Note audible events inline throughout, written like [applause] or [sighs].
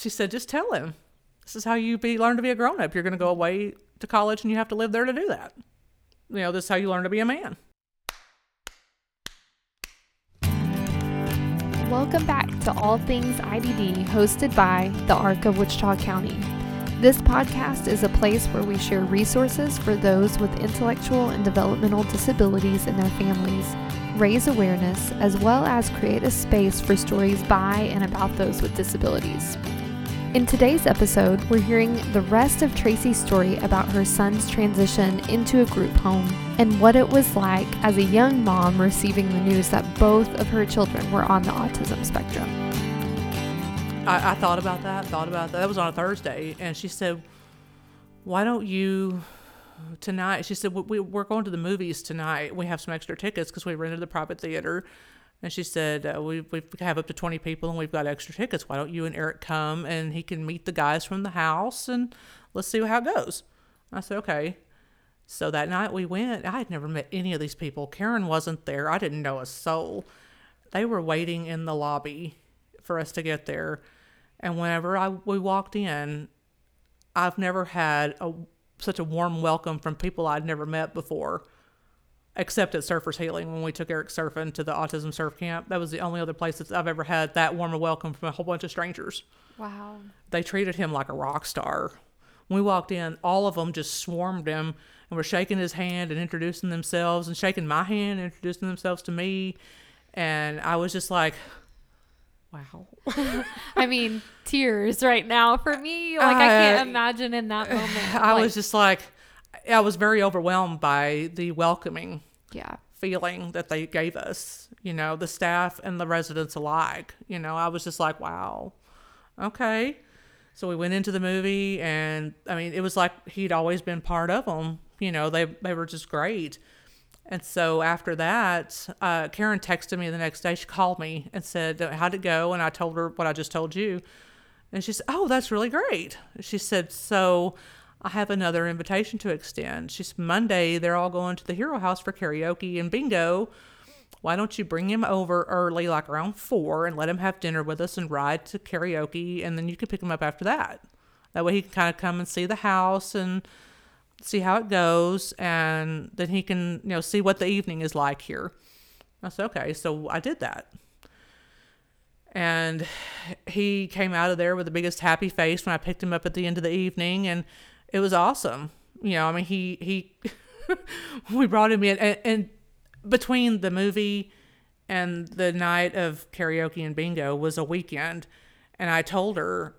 she said, just tell him. This is how you be learn to be a grown up. You're going to go away to college and you have to live there to do that. You know, this is how you learn to be a man. Welcome back to All Things IDD, hosted by the ARC of Wichita County. This podcast is a place where we share resources for those with intellectual and developmental disabilities and their families, raise awareness, as well as create a space for stories by and about those with disabilities. In today's episode, we're hearing the rest of Tracy's story about her son's transition into a group home and what it was like as a young mom receiving the news that both of her children were on the autism spectrum. I, I thought about that, thought about that. That was on a Thursday. And she said, Why don't you tonight? She said, we, We're going to the movies tonight. We have some extra tickets because we rented the private theater and she said, uh, we, we have up to 20 people and we've got extra tickets. Why don't you and Eric come and he can meet the guys from the house and let's see how it goes. I said, okay. So that night we went. I had never met any of these people. Karen wasn't there. I didn't know a soul. They were waiting in the lobby for us to get there. And whenever I we walked in, I've never had a, such a warm welcome from people I'd never met before except at Surfers Healing when we took Eric surfing to the autism surf camp. That was the only other place that I've ever had that warm a welcome from a whole bunch of strangers. Wow. They treated him like a rock star. When we walked in, all of them just swarmed him and were shaking his hand and introducing themselves and shaking my hand and introducing themselves to me. And I was just like, wow. [laughs] I mean, tears right now for me. Like, I, I can't imagine in that [sighs] moment. I like, was just like, I was very overwhelmed by the welcoming yeah feeling that they gave us, you know, the staff and the residents alike. You know, I was just like, wow, okay. So we went into the movie, and I mean, it was like he'd always been part of them. You know, they they were just great. And so after that, uh, Karen texted me the next day. She called me and said, "How'd it go?" And I told her what I just told you. And she said, "Oh, that's really great." She said, "So." I have another invitation to extend. She's Monday, they're all going to the Hero House for karaoke and bingo. Why don't you bring him over early, like around four, and let him have dinner with us and ride to karaoke, and then you can pick him up after that. That way he can kind of come and see the house and see how it goes, and then he can, you know, see what the evening is like here. I said, okay, so I did that. And he came out of there with the biggest happy face when I picked him up at the end of the evening, and it was awesome. You know, I mean, he he [laughs] we brought him in, and, and between the movie and the night of karaoke and bingo was a weekend, and I told her.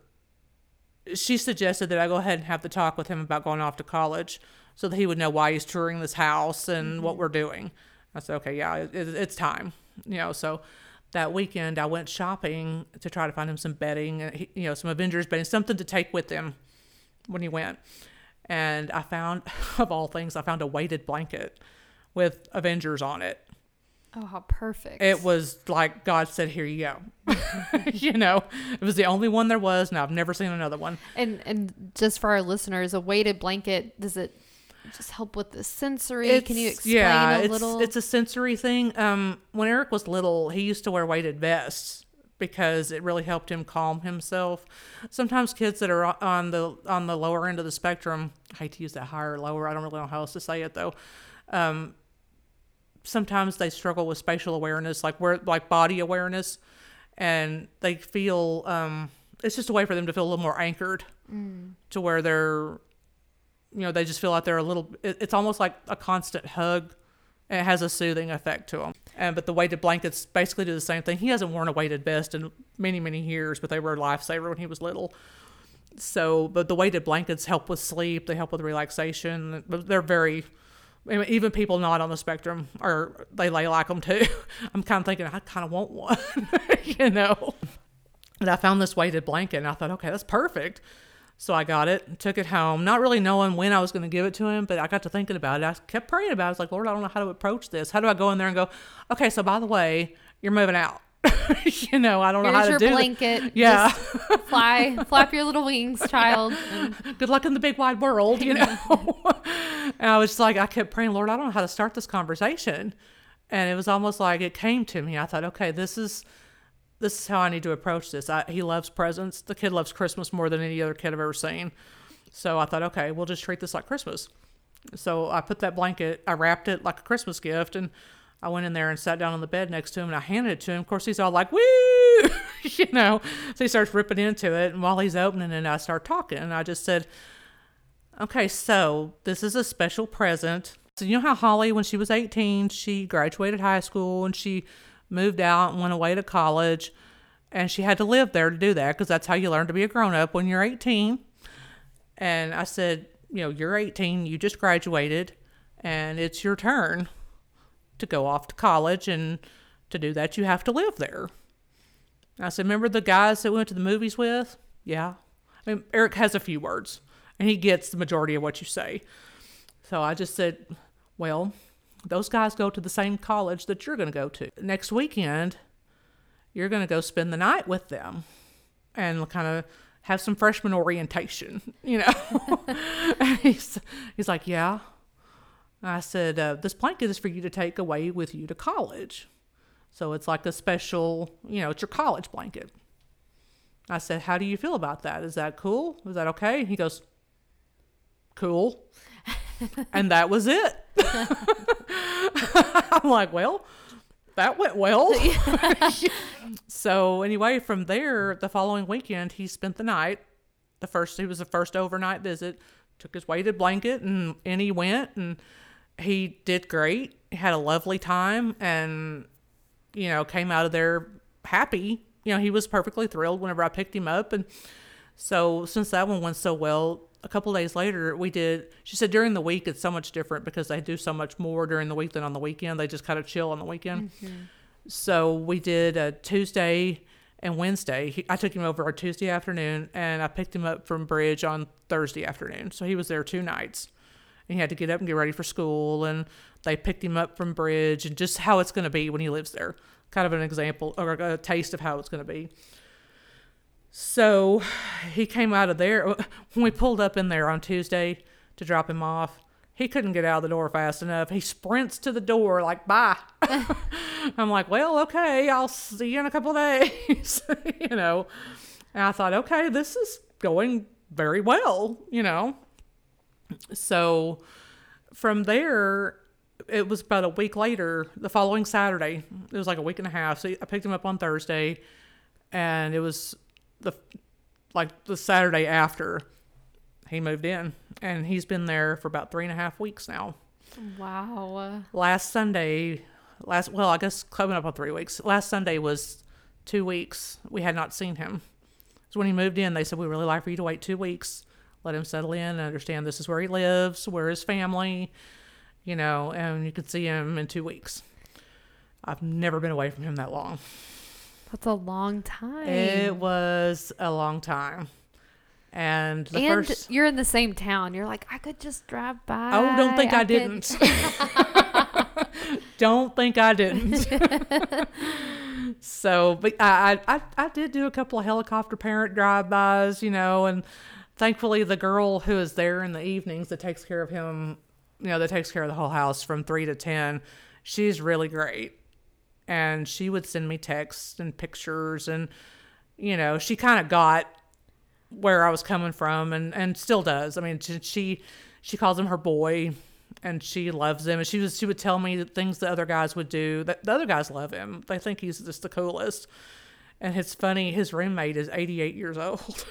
She suggested that I go ahead and have the talk with him about going off to college, so that he would know why he's touring this house and mm-hmm. what we're doing. I said, okay, yeah, it, it's time. You know, so that weekend I went shopping to try to find him some bedding, you know, some Avengers bedding, something to take with him when he went. And I found, [laughs] of all things, I found a weighted blanket with Avengers on it. Oh, how perfect. It was like God said, Here you go. [laughs] you know, it was the only one there was, and I've never seen another one. And and just for our listeners, a weighted blanket, does it just help with the sensory? It's, Can you explain yeah, a it's, little? It's a sensory thing. Um, when Eric was little, he used to wear weighted vests because it really helped him calm himself. Sometimes kids that are on the on the lower end of the spectrum, I hate to use that higher or lower, I don't really know how else to say it though. Um, sometimes they struggle with spatial awareness, like where like body awareness, and they feel um, it's just a way for them to feel a little more anchored mm. to where they're you know they just feel like they're a little it, it's almost like a constant hug it has a soothing effect to him. And but the weighted blankets basically do the same thing. He hasn't worn a weighted vest in many many years, but they were a lifesaver when he was little. So, but the weighted blankets help with sleep. They help with relaxation. But They're very even people not on the spectrum are they, they like them too. [laughs] I'm kind of thinking I kind of want one, [laughs] you know. And I found this weighted blanket and I thought, okay, that's perfect. So I got it took it home, not really knowing when I was going to give it to him, but I got to thinking about it. I kept praying about it. I was like, Lord, I don't know how to approach this. How do I go in there and go, okay, so by the way, you're moving out. [laughs] you know, I don't Here's know how to do your blanket. It. Yeah. fly, [laughs] flap your little wings, child. Yeah. Good luck in the big wide world, you know. [laughs] and I was just like, I kept praying, Lord, I don't know how to start this conversation. And it was almost like it came to me. I thought, okay, this is this is how I need to approach this. I, he loves presents. The kid loves Christmas more than any other kid I've ever seen. So I thought, okay, we'll just treat this like Christmas. So I put that blanket, I wrapped it like a Christmas gift, and I went in there and sat down on the bed next to him and I handed it to him. Of course, he's all like, woo, [laughs] you know. So he starts ripping into it. And while he's opening it, I start talking. And I just said, okay, so this is a special present. So, you know how Holly, when she was 18, she graduated high school and she moved out and went away to college. And she had to live there to do that because that's how you learn to be a grown up when you're 18. And I said, you know, you're 18, you just graduated, and it's your turn to go off to college. And to do that, you have to live there. I said, remember the guys that we went to the movies with? Yeah. I mean, Eric has a few words, and he gets the majority of what you say. So I just said, well, those guys go to the same college that you're going to go to. Next weekend, you're going to go spend the night with them and kind of have some freshman orientation, [laughs] you know. [laughs] he's, he's like, yeah. I said, uh, this blanket is for you to take away with you to college. So it's like a special, you know, it's your college blanket. I said, how do you feel about that? Is that cool? Is that okay? He goes, cool. And that was it. [laughs] I'm like, well, that went well. [laughs] [laughs] so anyway, from there, the following weekend, he spent the night. The first, it was the first overnight visit. Took his weighted blanket and and he went and he did great. He had a lovely time and you know came out of there happy. You know he was perfectly thrilled whenever I picked him up and so since that one went so well, a couple days later we did she said during the week it's so much different because they do so much more during the week than on the weekend. They just kind of chill on the weekend. Mm-hmm. So we did a tuesday and wednesday. He, i took him over a tuesday afternoon and i picked him up from bridge on thursday afternoon. So he was there two nights. And he had to get up and get ready for school and they picked him up from bridge and just how it's going to be when he lives there. Kind of an example or a taste of how it's going to be so [sighs] he came out of there. [sighs] When we pulled up in there on Tuesday to drop him off, he couldn't get out of the door fast enough. He sprints to the door like, bye. [laughs] [laughs] I'm like, well, okay, I'll see you in a couple days, [laughs] you know. And I thought, okay, this is going very well, you know. So from there, it was about a week later, the following Saturday. It was like a week and a half. So I picked him up on Thursday, and it was the like the Saturday after he moved in, and he's been there for about three and a half weeks now. Wow. Last Sunday, last well, I guess coming up on three weeks. Last Sunday was two weeks. We had not seen him. So when he moved in, they said we really like for you to wait two weeks, let him settle in, and understand this is where he lives, where his family, you know, and you could see him in two weeks. I've never been away from him that long. That's a long time. It was a long time. And the and first you're in the same town. You're like, I could just drive by. Oh, don't think I, could-" didn't. [laughs] don't think I didn't. [laughs] so, but I, I, I, I did do a couple of helicopter parent drive-bys, you know, and thankfully the girl who is there in the evenings that takes care of him, you know, that takes care of the whole house from three to ten, she's really great. And she would send me texts and pictures, and you know, she kind of got where I was coming from and, and still does. I mean, she, she calls him her boy and she loves him and she was she would tell me the things the other guys would do. That the other guys love him. They think he's just the coolest. And it's funny, his roommate is 88 years old.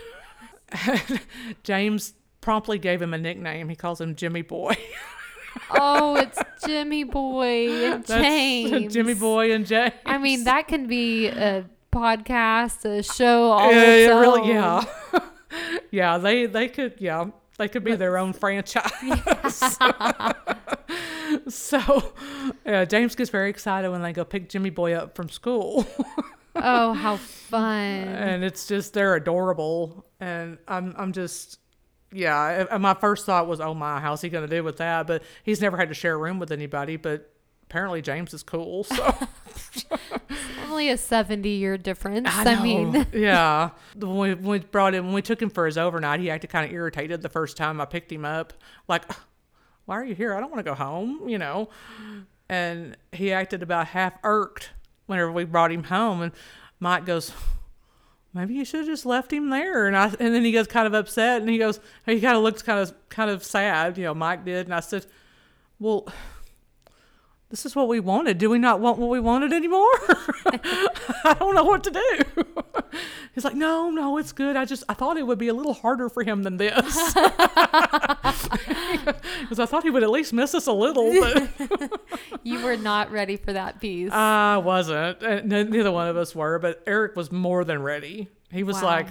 [laughs] James promptly gave him a nickname. He calls him Jimmy Boy. [laughs] Oh, it's Jimmy Boy and [laughs] That's James. Jimmy Boy and James. I mean, that can be a podcast, a show all yeah, its yeah, own. really, yeah. [laughs] yeah, they they could yeah, they could be their own franchise. [laughs] so, yeah, James gets very excited when they go pick Jimmy Boy up from school. Oh, how fun! and it's just they're adorable and I'm I'm just yeah, and my first thought was, "Oh my, how's he going to do with that?" But he's never had to share a room with anybody, but apparently James is cool. So [laughs] Only a seventy-year difference. I, know. mean, yeah. When we, when we brought him, when we took him for his overnight, he acted kind of irritated the first time I picked him up. Like, why are you here? I don't want to go home, you know. And he acted about half irked whenever we brought him home. And Mike goes, maybe you should have just left him there. And I and then he gets kind of upset and he goes, he kind of looks kind of kind of sad, you know, Mike did. And I said, well, this is what we wanted. Do we not want what we wanted anymore? [laughs] I don't know what to do. [laughs] He's like, no, no, it's good. I just, I thought it would be a little harder for him than this. [laughs] Because I thought he would at least miss us a little. But You were not ready for that piece. I wasn't. Uh, Neither one of us were. But Eric was more than ready. He was Wow. like,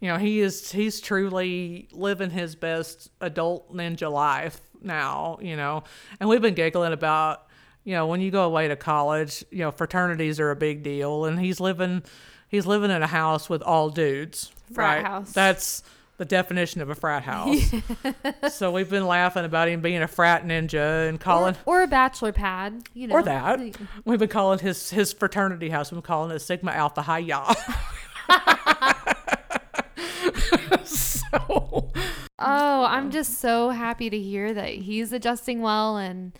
you know, he is, he's truly living his best adult ninja life now, you know. And we've been giggling about, you know, when you go away to college, you know, fraternities are a big deal. And he's living, he's living in a house with all dudes. Frat right? house. That's the definition of a frat house. [laughs] so we've been laughing about him being a frat ninja and calling or, or a bachelor pad, you know. or that. We've been calling his his fraternity house. We've been calling it Sigma Alpha Hi Ya. [laughs] so Oh, I'm just so happy to hear that he's adjusting well and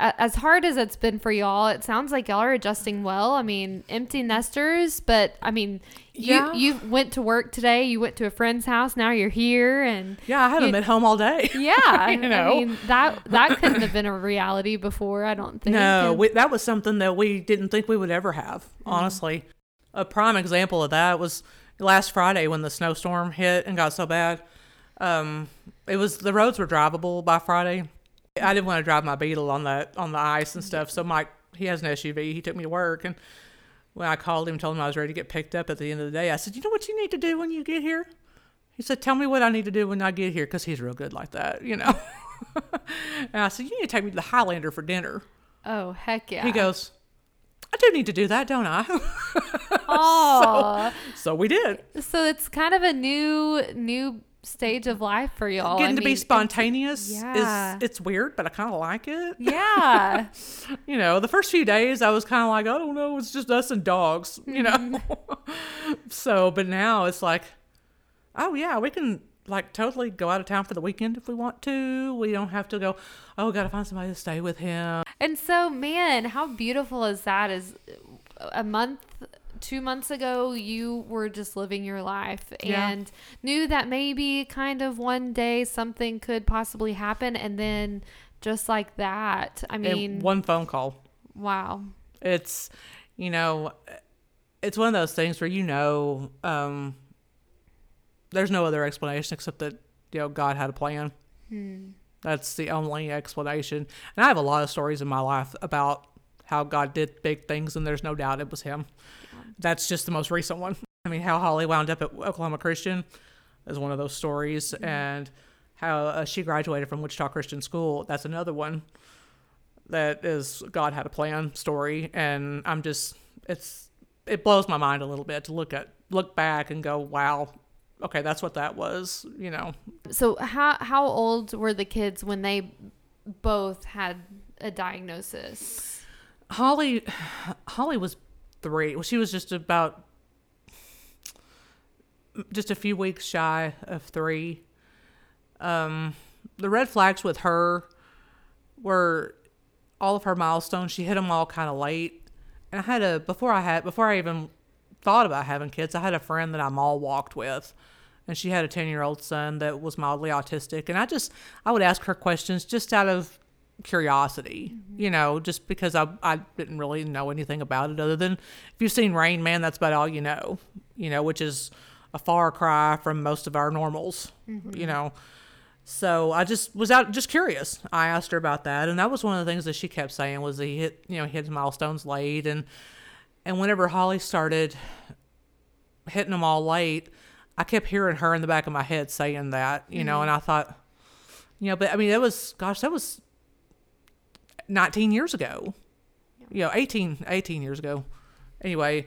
as hard as it's been for y'all, it sounds like y'all are adjusting well. I mean, empty nesters, but I mean, you Yeah. you went to work today, you went to a friend's house, now you're here and yeah, I haven't You- been home all day. [laughs] yeah, You know. I mean, that that couldn't have been a reality before, I don't think. No, we, that was something that we didn't think we would ever have. Honestly, a prime example of that was last Friday when the snowstorm hit and got so bad. Um, it was the roads were drivable by Friday. I didn't want to drive my Beetle on the on the ice and stuff. So Mike, he has an SUV. He took me to work, and when I called him, told him I was ready to get picked up at the end of the day, I said, "You know what you need to do when you get here?" He said, "Tell me what I need to do when I get here," because he's real good like that, you know. [laughs] and I said, "You need to take me to the Highlander for dinner." oh, heck yeah. He goes, I do need to do that, don't I? [laughs] Oh, so we did. so, it's kind of a new new stage of life for y'all. Getting I to mean, be spontaneous yeah. is it's weird, but I kind of like it. [laughs] Yeah. You know, the first few days I was kind of like, I don't know, it's just us and dogs, you know. Mm-hmm. [laughs] so, but now it's like, oh yeah, we can like totally go out of town for the weekend if we want to. We don't have to go. Oh, we got to find somebody to stay with him. And so, man, how beautiful is that? Is uh, a month, two months ago, you were just living your life Yeah. and knew that maybe kind of one day something could possibly happen. And then just like that, I And mean, one phone call. wow. it's you know it's one of those things where you know um there's no other explanation except that you know god had a plan that's the only explanation and i have a lot of stories in my life about how god did big things and there's no doubt it was him. That's just the most recent one. I mean how holly wound up at oklahoma christian is one of those stories and how uh, she graduated from wichita christian school. That's another one that is God had a plan story, and I'm just it's it blows my mind a little bit to look at look back and go, wow, okay, that's what that was, you know. So, how, how old were the kids when they both had a diagnosis? Holly, Holly was three. Well, she was just about just a few weeks shy of three. Um, the red flags with her were all of her milestones. She hit them all kind of late. And I had a before I had before I even thought about having kids, I had a friend that I mall walked with, and she had a ten year old son that was mildly autistic. And I just I would ask her questions just out of curiosity, mm-hmm. you know, just because I I didn't really know anything about it other than if you've seen Rain Man, that's about all you know, you know, which is a far cry from most of our normals, mm-hmm. you know. So I just was out just curious. I asked her about that, and that was one of the things that she kept saying was he hit you know he hit milestones late, and and whenever Holly started hitting them all late, I kept hearing her in the back of my head saying that, you know, mm-hmm. and I thought, you know, but I mean that was gosh that was 19 years ago, you know, 18 18 years ago. Anyway,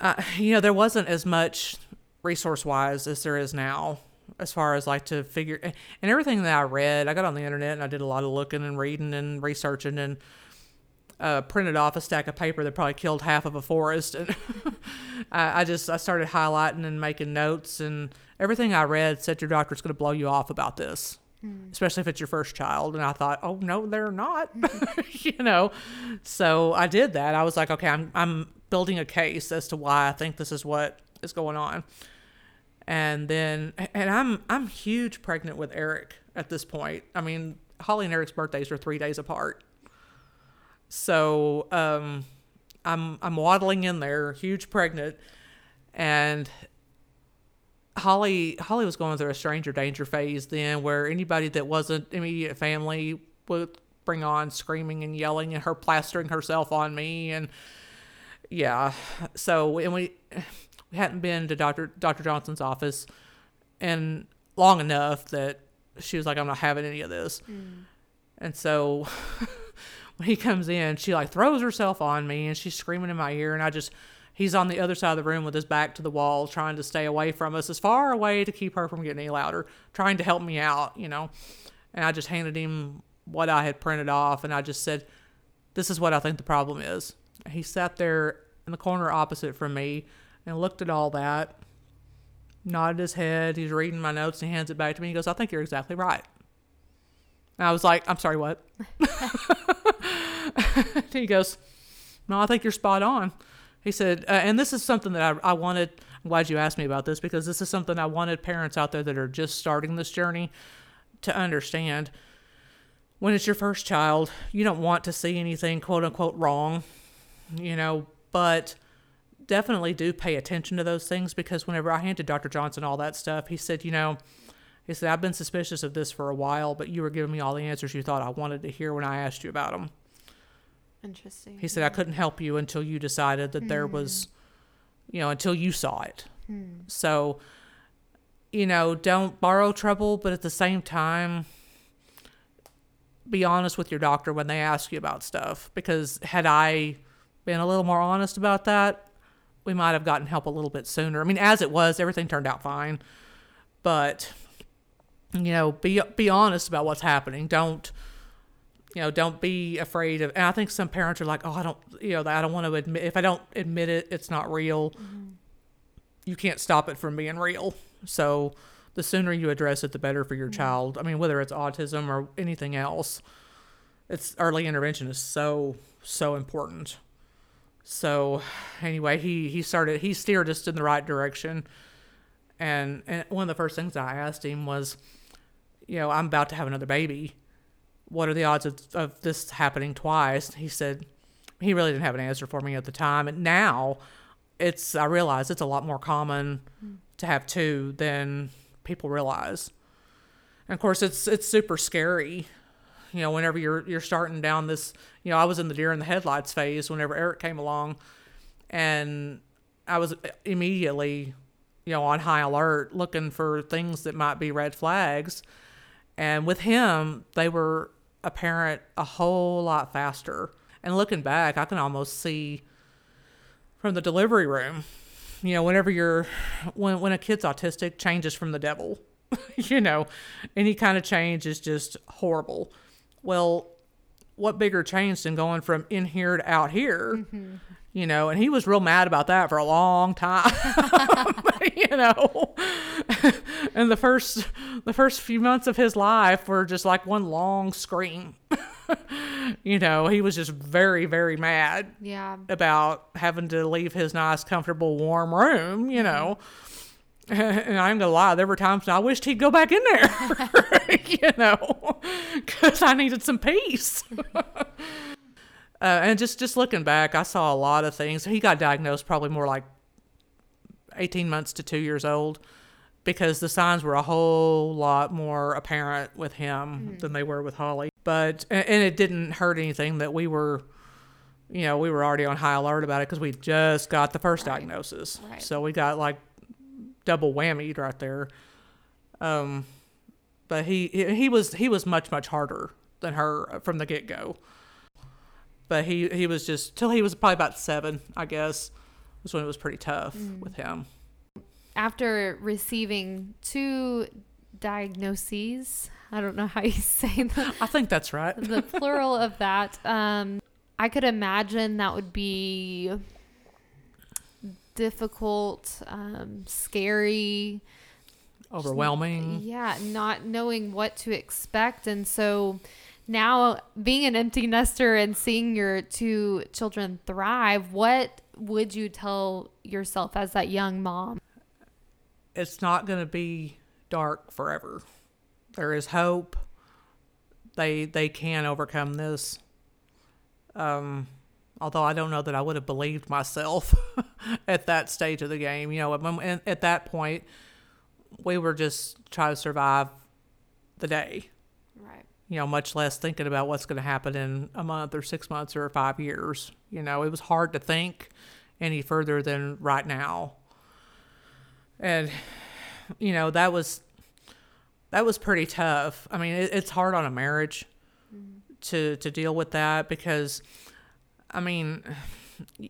uh, you know there wasn't as much resource wise as there is now as far as like to figure and everything that I read, I got on the internet and I did a lot of looking and reading and researching and uh, printed off a stack of paper that probably killed half of a forest. And [laughs] I, I just I started highlighting and making notes and everything I read said your doctor's going to blow you off about this, especially if it's your first child. And I thought, oh no, they're not, [laughs] you know. So I did that. I was like, okay, I'm I'm building a case as to why I think this is what is going on. And then, and I'm I'm huge pregnant with Eric at this point. I mean, Holly and Eric's birthdays are three days apart. So um, I'm I'm waddling in there, huge pregnant, and Holly Holly was going through a stranger danger phase then, where anybody that wasn't immediate family would bring on screaming and yelling and her plastering herself on me and yeah. So and we we hadn't been to Doctor Doctor Johnson's office and long enough that she was like, I'm not having any of this. Mm. And so [laughs] when he comes in, she like throws herself on me and she's screaming in my ear and I just he's on the other side of the room with his back to the wall trying to stay away from us as far away to keep her from getting any louder, trying to help me out, you know. And I just handed him what I had printed off and I just said, This is what I think the problem is. He sat there in the corner opposite from me and looked at all that, nodded his head. He's reading my notes and he hands it back to me. He goes, I think you're exactly right. And I was like, I'm sorry, what? [laughs] [laughs] he goes, No, I think you're spot on. He said, uh, and this is something that I, I wanted. I'm glad you asked me about this because this is something I wanted parents out there that are just starting this journey to understand. When it's your first child, you don't want to see anything quote unquote wrong, you know, but definitely do pay attention to those things because whenever I handed Dr. Johnson all that stuff, he said, you know, he said, I've been suspicious of this for a while, but you were giving me all the answers you thought I wanted to hear when I asked you about them. Interesting. He said, I couldn't help you until you decided that mm. there was, hmm. you know, until you saw it. Mm. So, you know, don't borrow trouble, but at the same time, be honest with your doctor when they ask you about stuff. Because had I been a little more honest about that, we might have gotten help a little bit sooner. I mean, as it was, everything turned out fine. But, you know, be be honest about what's happening. Don't you know, don't be afraid of. And I think some parents are like, oh, I don't, you know, I don't want to admit. If I don't admit it, it's not real. Mm-hmm. You can't stop it from being real. So the sooner you address it, the better for your mm-hmm. child. I mean, whether it's autism or anything else, it's early intervention is so so important. So anyway, he he started he steered us in the right direction. And and one of the first things I asked him was, you know, I'm about to have another baby what are the odds of, of this happening twice? He said he really didn't have an answer for me at the time. And now it's, I realize it's a lot more common mm. to have two than people realize. And of course, it's, it's super scary. You know, whenever you're, you're starting down this, you know, I was in the deer in the headlights phase whenever Eric came along and I was immediately, you know, on high alert looking for things that might be red flags. And with him, they were apparent a whole lot faster. And looking back, I can almost see from the delivery room, you know, whenever you're, when, when a kid's autistic, changes from the devil. [laughs] you know, any kind of change is just horrible. Well, what bigger change than going from in here to out here? Mm-hmm. You know, and he was real mad about that for a long time. [laughs] you know, [laughs] and the first the first few months of his life were just like one long scream. [laughs] you know, he was just very very mad. Yeah. About having to leave his nice, comfortable, warm room. You mm-hmm. know. And I'm gonna lie, there were times I wished he'd go back in there, you know, because I needed some peace. Uh, and just just looking back, I saw a lot of things. He got diagnosed probably more like 18 months to two years old because the signs were a whole lot more apparent with him mm. than they were with Holly. But and, it didn't hurt anything that we were, you know, we were already on high alert about it because we just got the first right. diagnosis. Right. So we got like double whammied right there. Um, but he he was he was much much harder than her from the get go. But he he was just till he was probably about seven, I guess was when it was pretty tough mm. with him. After receiving two diagnoses, I don't know how you [laughs] say that. I think that's right. the [laughs] plural of that. Um, I could imagine that would be difficult, um, scary, overwhelming. Yeah, not knowing what to expect. And so now being an empty nester and seeing your two children thrive, what would you tell yourself as that young mom? It's not going to be dark forever. There is hope. They they can overcome this. Um, although I don't know that I would have believed myself [laughs] at that stage of the game. You know, at, at that point, we were just trying to survive the day. You know, much less thinking about what's going to happen in a month or six months or five years. You know, it was hard to think any further than right now. And, you know, that was that was pretty tough. I mean, it, it's hard on a marriage mm-hmm. to to deal with that because, I mean,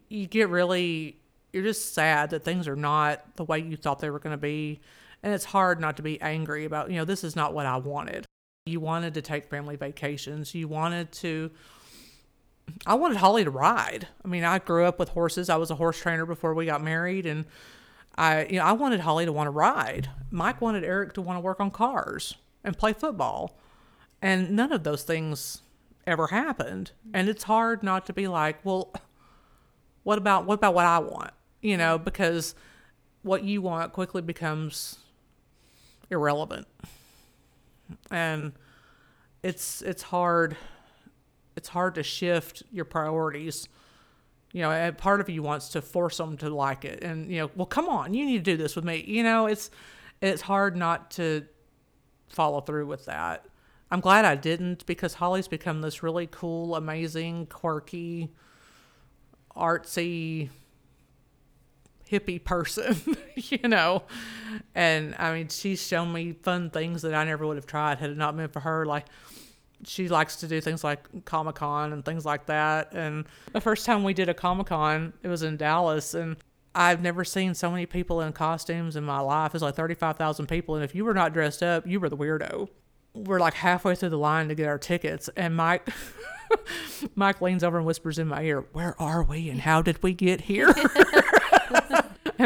you get really you're just sad that things are not the way you thought they were going to be, and it's hard not to be angry about you know this is not what I wanted. You wanted to take family vacations. You wanted to. I wanted Holly to ride. I mean, I grew up with horses. I was a horse trainer before we got married, and I, you know, I wanted Holly to want to ride. Mike wanted Eric to want to work on cars and play football. And none of those things ever happened. And it's hard not to be like, well, what about what about what I want? You know, because what you want quickly becomes irrelevant. And it's it's hard it's hard to shift your priorities you know, part of you wants to force them to like it, and you know, well, come on, you need to do this with me. You know, it's it's hard not to follow through with that. I'm glad I didn't because Holly's become this really cool, amazing, quirky, artsy, hippie person, [laughs] you know. And I mean, she's shown me fun things that I never would have tried had it not been for her. Like, she likes to do things like Comic Con and things like that. And the first time we did a Comic Con, it was in Dallas, and I've never seen so many people in costumes in my life. It's like 35,000 people. And if you were not dressed up, you were the weirdo. We're like halfway through the line to get our tickets. And Mike, [laughs] Mike leans over and whispers in my ear, Where are we and how did we get here? [laughs]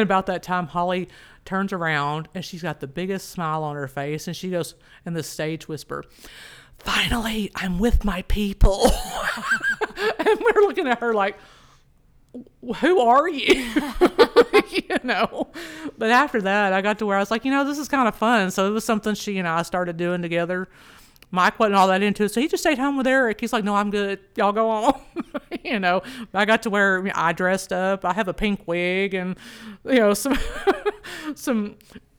and about that time, Holly turns around and she's got the biggest smile on her face. And she goes in the stage whisper, finally, I'm with my people. [laughs] and we're looking at her like, who are you? [laughs] you know. But after that, I got to where I was like, you know, this is kind of fun. So it was something she and I started doing together. Mike wasn't all that into it, so he just stayed home with Eric. He's like, "No, I'm good. Y'all go on." [laughs] you know, I got to where I dressed up. I have a pink wig and you know some [laughs] some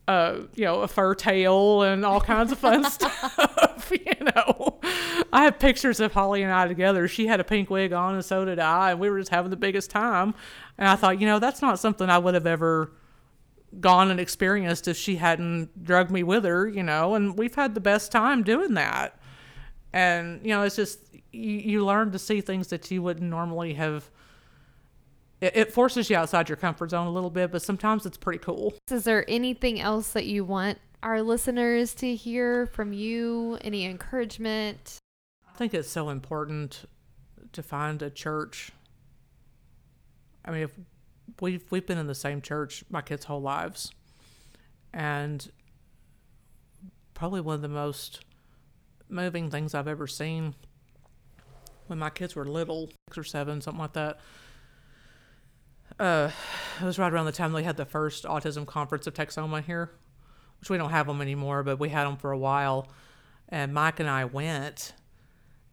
uh, you know, a fur tail and all kinds of fun [laughs] stuff. You know, I have pictures of Holly and I together. She had a pink wig on, and so did I, and we were just having the biggest time. And I thought, you know, that's not something I would have ever gone and experienced if she hadn't drugged me with her. You know, and we've had the best time doing that. And you know, it's just you, you learn to see things that you wouldn't normally have it, it forces you outside your comfort zone a little bit, but sometimes it's pretty cool. Is there anything else that you want our listeners to hear from you? Any encouragement? I think it's so important to find a church. I mean, if we've we've been in the same church my kids' whole lives, and probably one of the most moving things I've ever seen when my kids were little, six or seven, something like that uh, it was right around the time they had the first autism conference of Texoma here, which we don't have them anymore, but we had them for a while. And Mike and I went,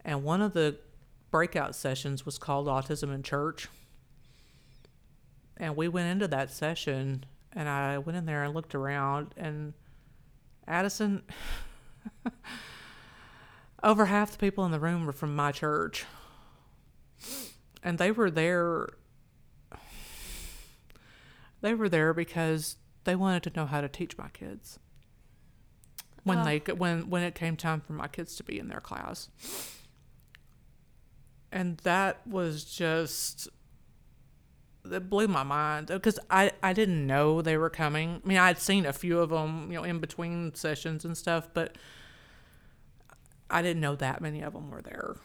and one of the breakout sessions was called Autism in Church. And we went into that session, and I went in there and looked around, and Addison, [laughs] over half the people in the room were from my church. And they were there they were there because they wanted to know how to teach my kids. When they oh. when when it came time for my kids to be in their class. And that was just it blew my mind because I, I didn't know they were coming. I mean, I'd seen a few of them, you know, in between sessions and stuff, but I didn't know that many of them were there.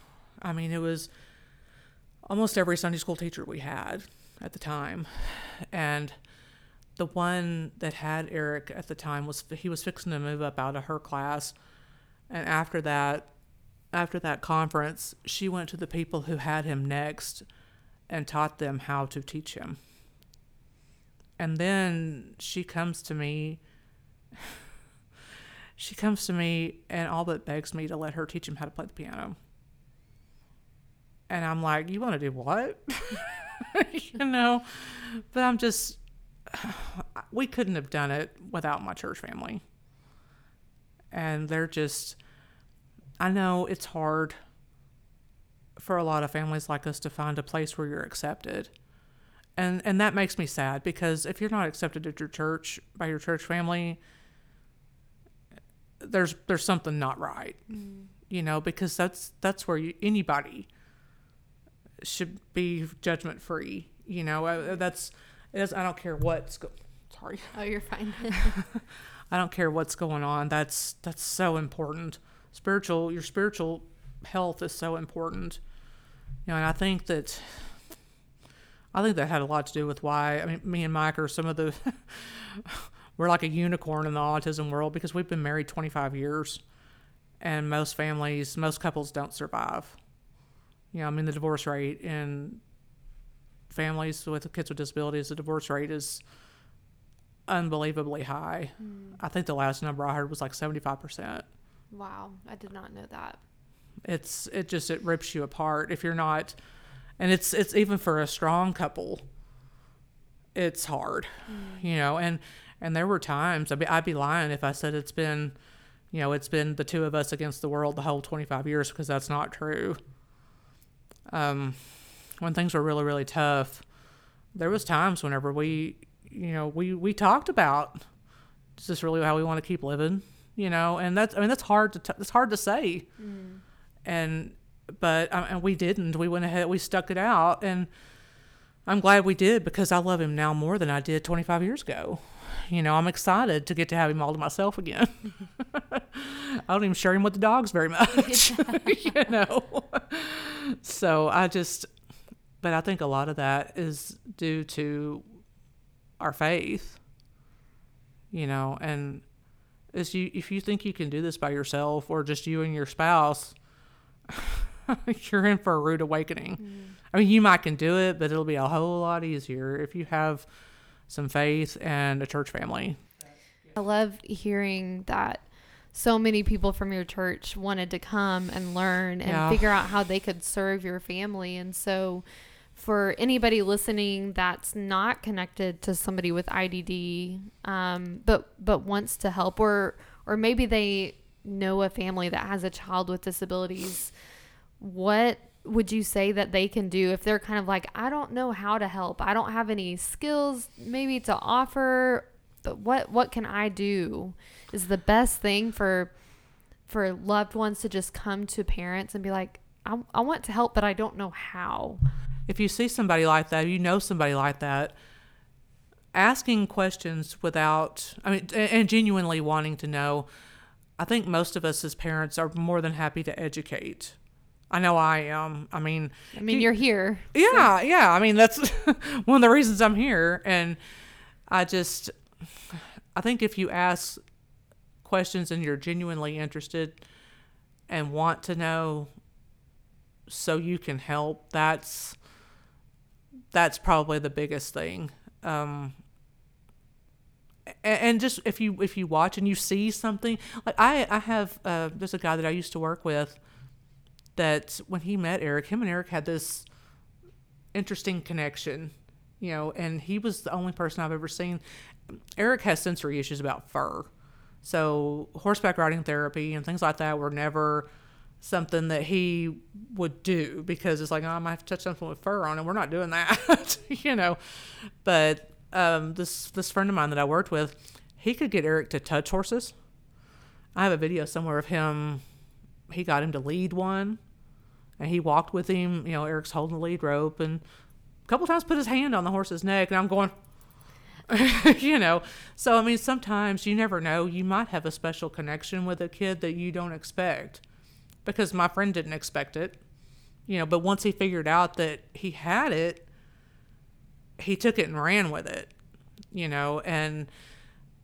I mean, it was almost every Sunday school teacher we had at the time. And the one that had Eric at the time was he was fixing to move up out of her class. And after that after that conference, she went to the people who had him next and taught them how to teach him. And then she comes to me. [laughs] She comes to me and all but begs me to let her teach him how to play the piano. And I'm like, You want to do what? [laughs] you know? But I'm just, [sighs] we couldn't have done it without my church family. And they're just, I know it's hard for a lot of families like us to find a place where you're accepted. And and that makes me sad because if you're not accepted at your church by your church family, there's there's something not right. Mm. You know, because that's that's where you, anybody should be judgment free. You know, uh, that's I don't care what's go- sorry. Oh, you're fine. [laughs] I don't care what's going on. That's that's so important. Spiritual your spiritual health is so important. You know, and I think that I think that had a lot to do with why I mean me and Mike are some of the [laughs] we're like a unicorn in the autism world because we've been married 25 years and most families most couples don't survive. You know, I mean the divorce rate in families with kids with disabilities, the divorce rate is unbelievably high. Mm. I think the last number I heard was like 75%. Wow, I did not know that. It's it just it rips you apart if you're not and it's it's even for a strong couple it's hard mm. you know and and there were times I'd be, I'd be lying if i said it's been you know it's been the two of us against the world the whole 25 years because that's not true um when things were really really tough there was times whenever we you know we we talked about is this really how we want to keep living you know and that's i mean that's hard to t- it's hard to say mm. And but um, and we didn't. We went ahead. We stuck it out, and I'm glad we did because I love him now more than I did 25 years ago. You know, I'm excited to get to have him all to myself again. [laughs] I don't even share him with the dogs very much. [laughs] you know, so I just, but I think a lot of that is due to our faith. You know, and is you if you think you can do this by yourself or just you and your spouse [laughs] you're in for a rude awakening. Mm. I mean, you might can do it, but it'll be a whole lot easier if you have some faith and a church family. I love hearing that so many people from your church wanted to come and learn and yeah. figure out how they could serve your family. And so, for anybody listening that's not connected to somebody with IDD, um, but but wants to help, or or maybe they know a family that has a child with disabilities what would you say that they can do if they're kind of like, I don't know how to help. I don't have any skills maybe to offer, but what what can I do? Is the best thing for for loved ones to just come to parents and be like, I, I want to help, but I don't know how. If you see somebody like that, you know somebody like that, asking questions without, I mean, and genuinely wanting to know, I think most of us as parents are more than happy to educate I know I am. I mean, I mean, you're here. Yeah, so. yeah. I mean, that's [laughs] one of the reasons I'm here. And I just, I think if you ask questions and you're genuinely interested and want to know so you can help, that's, that's probably the biggest thing. Um, and just if you if you watch and you see something like I I have uh, there's a guy that I used to work with that when he met Eric, him and Eric had this interesting connection, you know, and he was the only person I've ever seen. Eric has sensory issues about fur. So horseback riding therapy and things like that were never something that he would do because it's like, oh, I might have to touch something with fur on it. We're not doing that, [laughs] you know. But um, this this friend of mine that I worked with, he could get Eric to touch horses. I have a video somewhere of him he got him to lead one, and he walked with him. You know, Eric's holding the lead rope, and a couple times put his hand on the horse's neck, and I'm going. [laughs] you know, so I mean, sometimes you never know. You might have a special connection with a kid that you don't expect, because my friend didn't expect it. You know, but once he figured out that he had it, he took it and ran with it. You know, and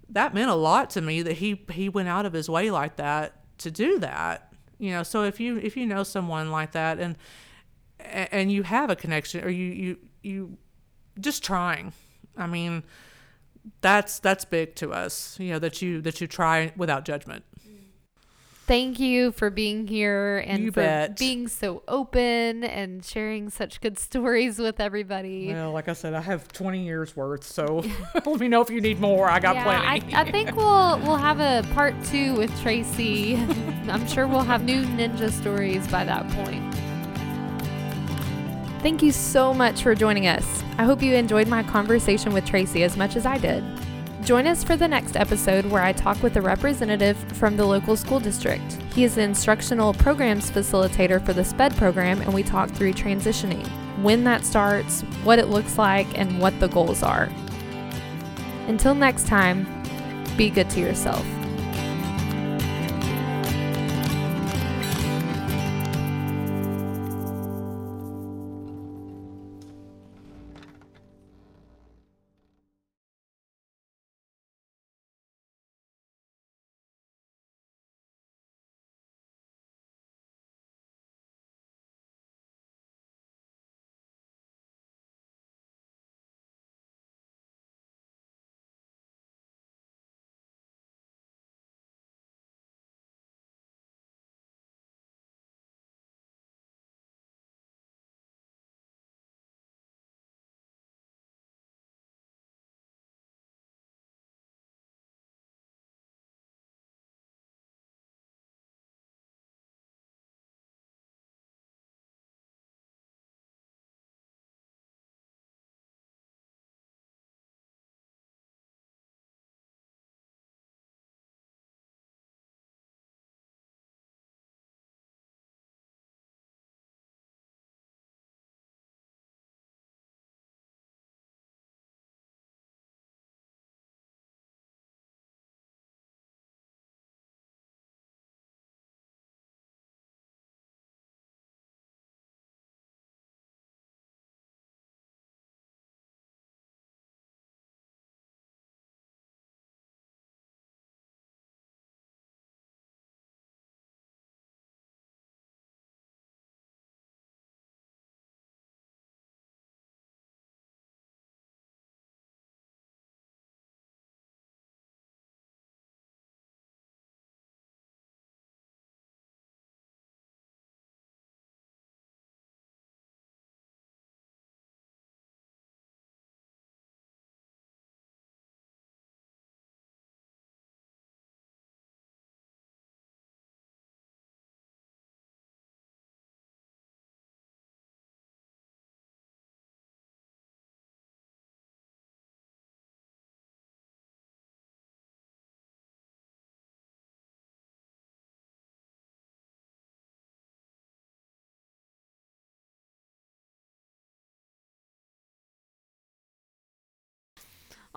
that meant a lot to me that he he went out of his way like that to do that you know so if you if you know someone like that and and you have a connection or you you you just trying i mean that's that's big to us. You know that you that you try without judgment. Thank you for being here and You for bet. being so open and sharing such good [laughs] stories with everybody. Well, like I said, I have 20 years worth, so [laughs] [laughs] let me know if you need more. I got yeah, plenty. I, I think we'll we'll have a part two with Tracy. I'm sure we'll have new ninja stories by that point. Thank you so much for joining us. I hope you enjoyed my conversation with Tracy as much as I did. Join us for the next episode where I talk with a representative from the local school district. He is the instructional programs facilitator for the SPED program, and we talk through transitioning, when that starts, what it looks like, and what the goals are. Until next time, be good to yourself.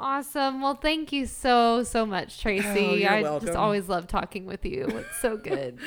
Awesome. Well, thank you so, so much, oh, Tracy. Oh, you're I welcome. just always love talking with you. It's so [laughs] good.